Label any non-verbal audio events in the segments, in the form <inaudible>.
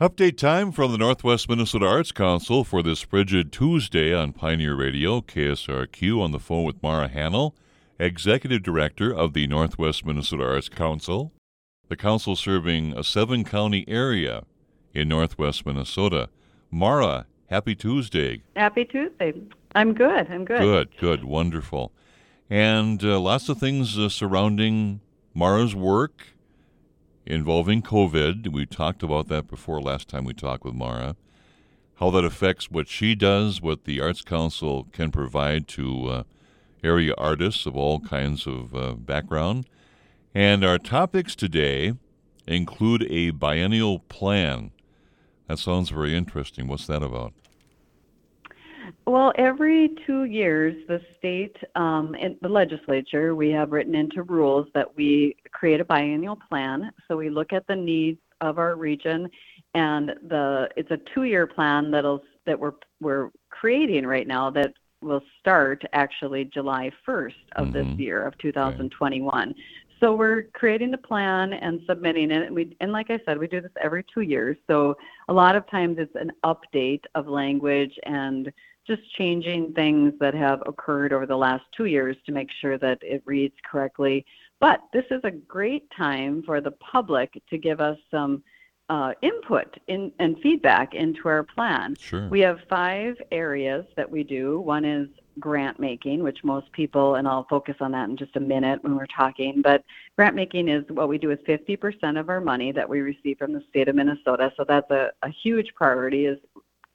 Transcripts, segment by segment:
Update time from the Northwest Minnesota Arts Council for this frigid Tuesday on Pioneer Radio, KSRQ, on the phone with Mara Hanel, Executive Director of the Northwest Minnesota Arts Council. The council serving a seven county area in Northwest Minnesota. Mara, happy Tuesday. Happy Tuesday. I'm good. I'm good. Good, good, wonderful. And uh, lots of things uh, surrounding Mara's work involving COVID. We talked about that before last time we talked with Mara. How that affects what she does, what the Arts Council can provide to uh, area artists of all kinds of uh, background. And our topics today include a biennial plan. That sounds very interesting. What's that about? Well, every two years, the state um, and the legislature, we have written into rules that we create a biennial plan. So we look at the needs of our region, and the it's a two-year plan that'll that we're we're creating right now that will start actually July 1st of mm-hmm. this year of 2021. Right. So we're creating the plan and submitting it. And we and like I said, we do this every two years. So a lot of times it's an update of language and just changing things that have occurred over the last two years to make sure that it reads correctly. But this is a great time for the public to give us some uh, input in, and feedback into our plan. Sure. We have five areas that we do. One is grant making, which most people, and I'll focus on that in just a minute when we're talking, but grant making is what we do with 50% of our money that we receive from the state of Minnesota. So that's a, a huge priority is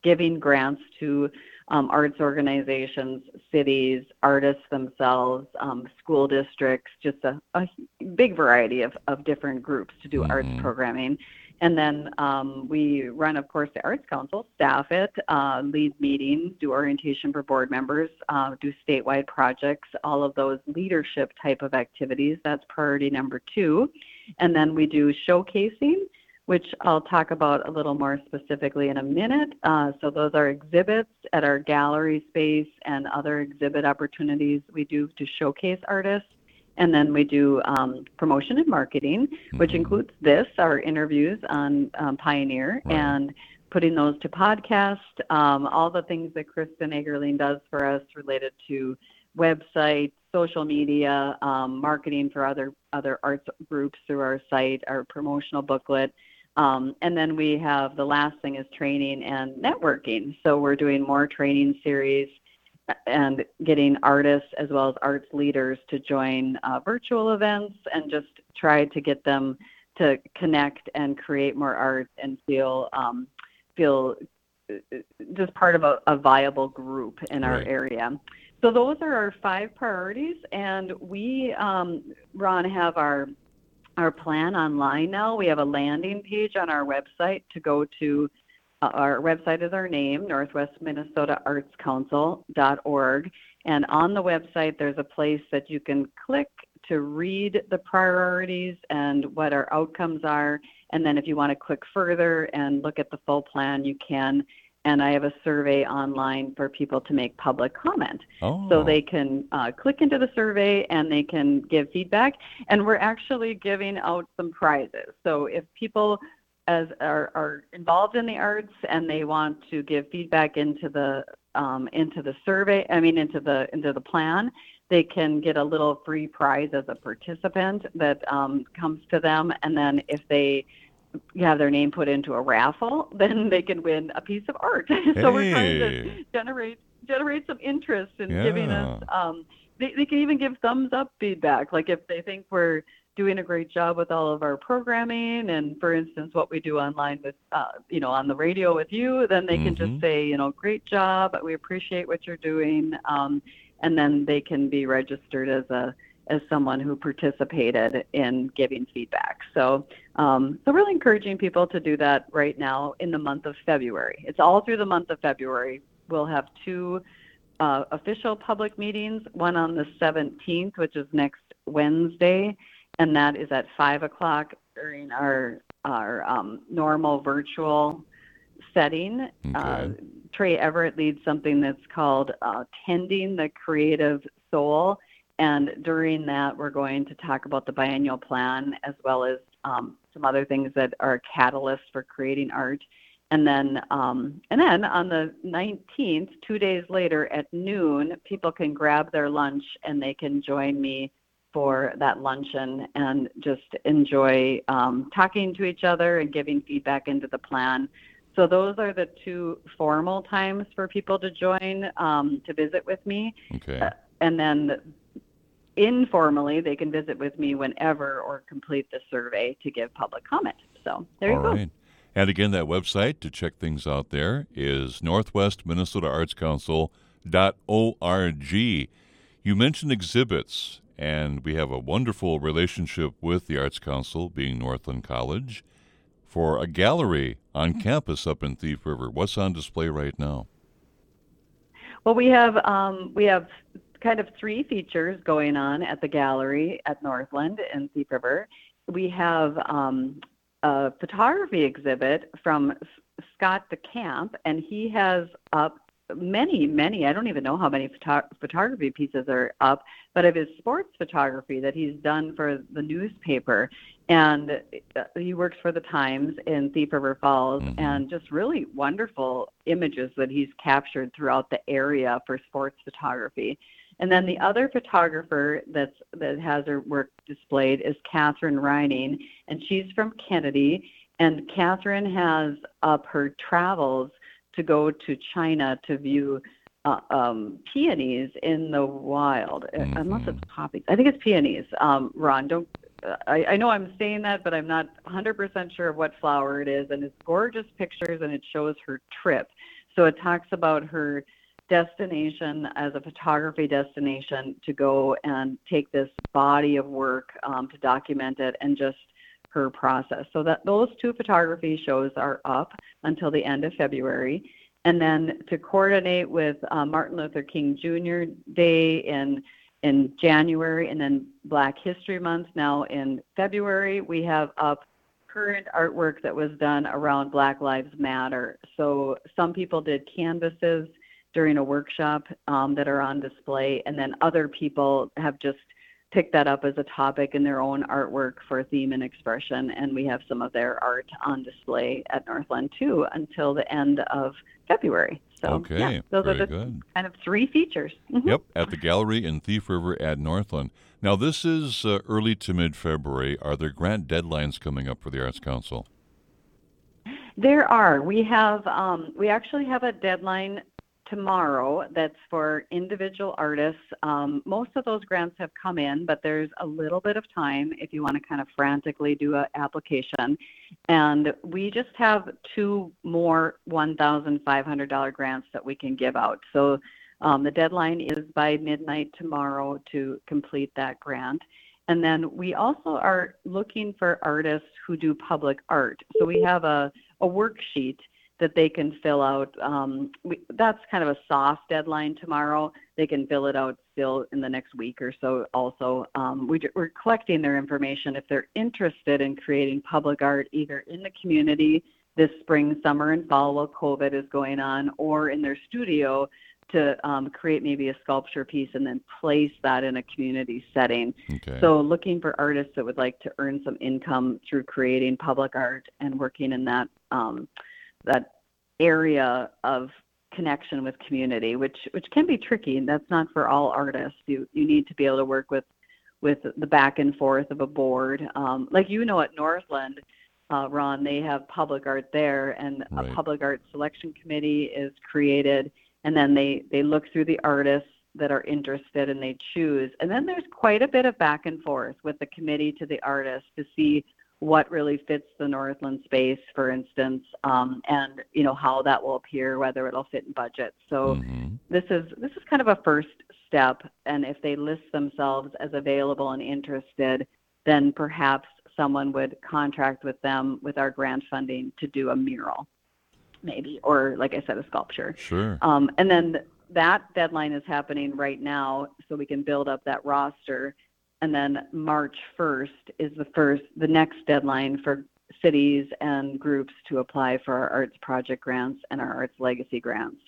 giving grants to um, arts organizations, cities, artists themselves, um, school districts, just a, a, big variety of, of different groups to do mm-hmm. arts programming. And then um, we run, of course, the Arts Council, staff it, uh, lead meetings, do orientation for board members, uh, do statewide projects, all of those leadership type of activities. That's priority number two. And then we do showcasing which I'll talk about a little more specifically in a minute. Uh, so those are exhibits at our gallery space and other exhibit opportunities we do to showcase artists. And then we do um, promotion and marketing, which mm-hmm. includes this, our interviews on um, Pioneer, right. and putting those to podcast, um, all the things that Kristen Egerling does for us related to website, social media, um, marketing for other other arts groups through our site, our promotional booklet, um, and then we have the last thing is training and networking. So we're doing more training series and getting artists as well as arts leaders to join uh, virtual events and just try to get them to connect and create more art and feel um, feel uh, just part of a, a viable group in our right. area. So those are our five priorities, and we, um, Ron, have our our plan online now. We have a landing page on our website to go to. Our website is our name, Northwest Minnesota Arts Council.org. And on the website, there's a place that you can click to read the priorities and what our outcomes are. And then if you want to click further and look at the full plan, you can and I have a survey online for people to make public comment. Oh. So they can uh, click into the survey and they can give feedback. And we're actually giving out some prizes. So if people as are, are involved in the arts and they want to give feedback into the um, into the survey, I mean into the into the plan, they can get a little free prize as a participant that um, comes to them. And then if they have their name put into a raffle, <laughs> then they can win a piece of art. <laughs> so we're trying to generate generate some interest in yeah. giving us. Um, they, they can even give thumbs up feedback, like if they think we're doing a great job with all of our programming and for instance what we do online with uh, you know on the radio with you then they can mm-hmm. just say you know great job we appreciate what you're doing um, and then they can be registered as a as someone who participated in giving feedback. So, um, so really encouraging people to do that right now in the month of February. It's all through the month of February. We'll have two uh, official public meetings, one on the 17th, which is next Wednesday, and that is at 5 o'clock during our, our um, normal virtual setting. Okay. Uh, Trey Everett leads something that's called uh, Tending the Creative Soul and during that, we're going to talk about the biennial plan as well as um, some other things that are catalysts for creating art. And then, um, and then on the 19th, two days later at noon, people can grab their lunch and they can join me for that luncheon and just enjoy um, talking to each other and giving feedback into the plan. So those are the two formal times for people to join um, to visit with me. Okay. Uh, and then informally, they can visit with me whenever or complete the survey to give public comment. So there All you right. go. And again, that website to check things out there is Northwest Minnesota Arts Council.org. You mentioned exhibits, and we have a wonderful relationship with the Arts Council, being Northland College, for a gallery on campus up in Thief River. What's on display right now? Well, we have um, we have kind of three features going on at the gallery at Northland in Thief River. We have um, a photography exhibit from Scott DeCamp, and he has up many, many, I don't even know how many photo- photography pieces are up, but of his sports photography that he's done for the newspaper. And uh, he works for the Times in Thief River Falls, mm-hmm. and just really wonderful images that he's captured throughout the area for sports photography. And then the other photographer that's that has her work displayed is Catherine Reining, and she's from Kennedy. And Catherine has up her travels to go to China to view uh, um, peonies in the wild, uh, mm-hmm. unless it's poppies. I think it's peonies. Um, Ron, don't. Uh, I, I know I'm saying that, but I'm not 100% sure of what flower it is. And it's gorgeous pictures, and it shows her trip. So it talks about her destination as a photography destination to go and take this body of work um, to document it and just her process. So that those two photography shows are up until the end of February. And then to coordinate with uh, Martin Luther King Jr. Day in in January, and then Black History Month now in February, we have up current artwork that was done around Black Lives Matter. So some people did canvases during a workshop um, that are on display, and then other people have just picked that up as a topic in their own artwork for theme and expression, and we have some of their art on display at Northland too until the end of February. So, okay, yeah, those very are the good. kind of three features. Mm-hmm. Yep, at the gallery in Thief River at Northland. Now, this is uh, early to mid February. Are there grant deadlines coming up for the Arts Council? There are. We have. Um, we actually have a deadline tomorrow that's for individual artists. Um, most of those grants have come in, but there's a little bit of time if you want to kind of frantically do an application. And we just have two more $1,500 grants that we can give out. So um, the deadline is by midnight tomorrow to complete that grant. And then we also are looking for artists who do public art. So we have a, a worksheet that they can fill out. Um, we, that's kind of a soft deadline tomorrow. They can fill it out still in the next week or so. Also, um, we, we're collecting their information if they're interested in creating public art either in the community this spring, summer, and fall while COVID is going on, or in their studio to um, create maybe a sculpture piece and then place that in a community setting. Okay. So, looking for artists that would like to earn some income through creating public art and working in that um, that area of connection with community, which which can be tricky. And that's not for all artists. You you need to be able to work with with the back and forth of a board. Um, like you know at Northland, uh, Ron, they have public art there, and right. a public art selection committee is created, and then they they look through the artists that are interested and they choose. And then there's quite a bit of back and forth with the committee to the artist to see what really fits the Northland space, for instance, um, and you know how that will appear, whether it'll fit in budget. So mm-hmm. this is this is kind of a first step, and if they list themselves as available and interested, then perhaps someone would contract with them with our grant funding to do a mural, maybe, or like I said, a sculpture. Sure. Um, and then that deadline is happening right now, so we can build up that roster and then March 1st is the first, the next deadline for cities and groups to apply for our arts project grants and our arts legacy grants.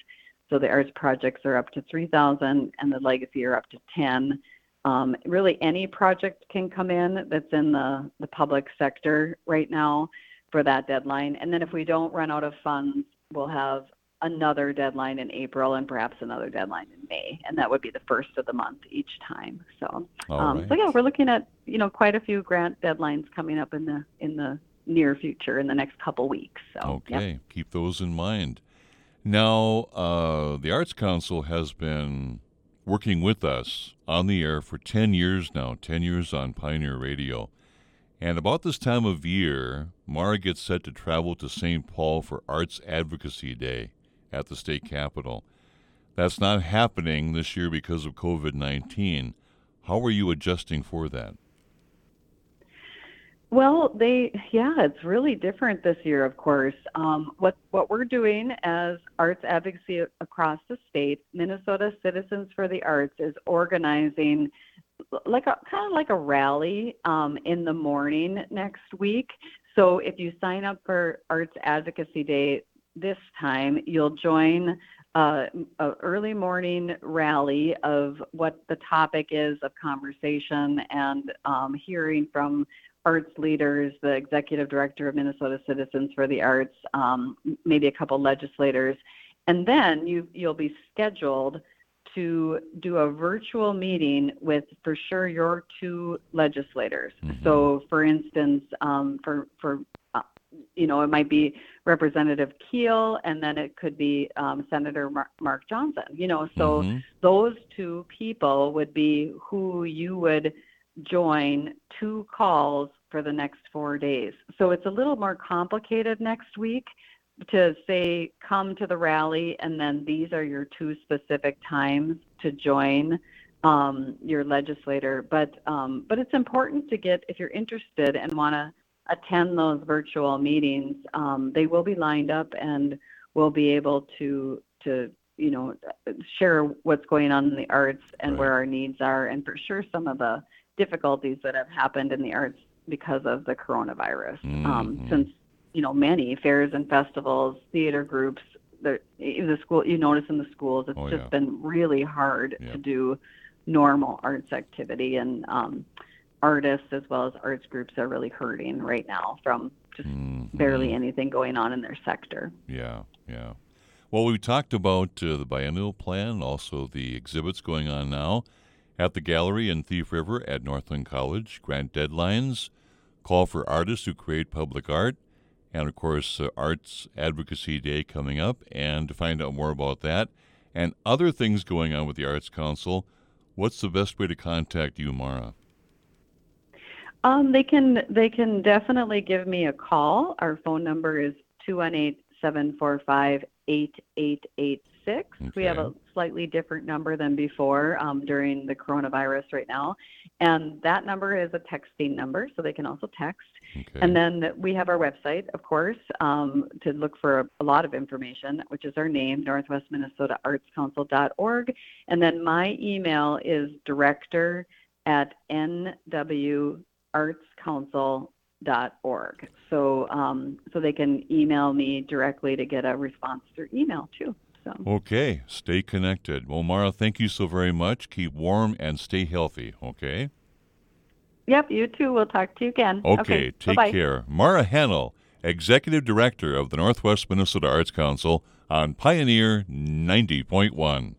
So the arts projects are up to 3,000 and the legacy are up to 10. um, really any project can come in that's in the, the public sector right now for that deadline. And then if we don't run out of funds, we'll have another deadline in April and perhaps another deadline in May, and that would be the first of the month each time. So, um, right. so yeah, we're looking at you know quite a few grant deadlines coming up in the in the near future in the next couple weeks. So, Okay, yep. keep those in mind. Now, uh, the Arts Council has been working with us on the air for 10 years now, 10 years on Pioneer Radio. And about this time of year, Mara gets set to travel to St. Paul for Arts Advocacy Day at the state capitol. That's not happening this year because of COVID 19. How are you adjusting for that? Well, they yeah, it's really different this year. Of course, um, what what we're doing as arts advocacy across the state, Minnesota Citizens for the Arts is organizing like a kind of like a rally um, in the morning next week. So if you sign up for Arts Advocacy Day this time, you'll join uh, a early morning rally of what the topic is of conversation and um, hearing from arts leaders, the executive director of Minnesota Citizens for the Arts, um, maybe a couple legislators, and then you you'll be scheduled to do a virtual meeting with for sure your two legislators. Mhm. So, for instance, um, for for you know, it might be Representative Kiel, and then it could be um, Senator Mark, Mark Johnson. You know, so Mhm. those two people would be who you would join two calls for the next four days. So it's a little more complicated next week to say come to the rally and then these are your two specific times to join um, your legislator. But um, but it's important to get if you're interested and want to attend those virtual meetings, um, they will be lined up and we'll be able to to you know share what's going on in the arts and Right. where our needs are and for sure some of the difficulties that have happened in the arts because of the coronavirus. Um, Mhm. since you know many fairs and festivals, theater groups, the the school you notice in the schools, it's Oh, just yeah. been really hard Yeah. to do normal arts activity and um, artists as well as arts groups are really hurting right now from just Mhm. barely anything going on in their sector. Yeah, yeah. Well, we talked about uh, the biennial plan, also the exhibits going on now at the gallery in Thief River at Northland College, grant deadlines, call for artists who create public art, and of course, uh, Arts Advocacy Day coming up. And to find out more about that and other things going on with the Arts Council, what's the best way to contact you, Mara? Um, they can they can definitely give me a call. Our phone number is 218-745-8886. We have a slightly different number than before um, during the coronavirus right now. And that number is a texting number, so they can also text. Okay. And then we have our website, of course, um, to look for a lot of information, which is our name, Northwest Minnesota Arts Council.org. And then my email is director at nwartscouncil.org. So, um, so they can email me directly to get a response through email too. So, Okay, stay connected. Well, Mara, thank you so very much. Keep warm and stay healthy, okay? yep, you too. We'll talk to you again. Okay, take bye-bye. care. Mara Hanel, Executive Director of the Northwest Minnesota Arts Council on Pioneer 90.1.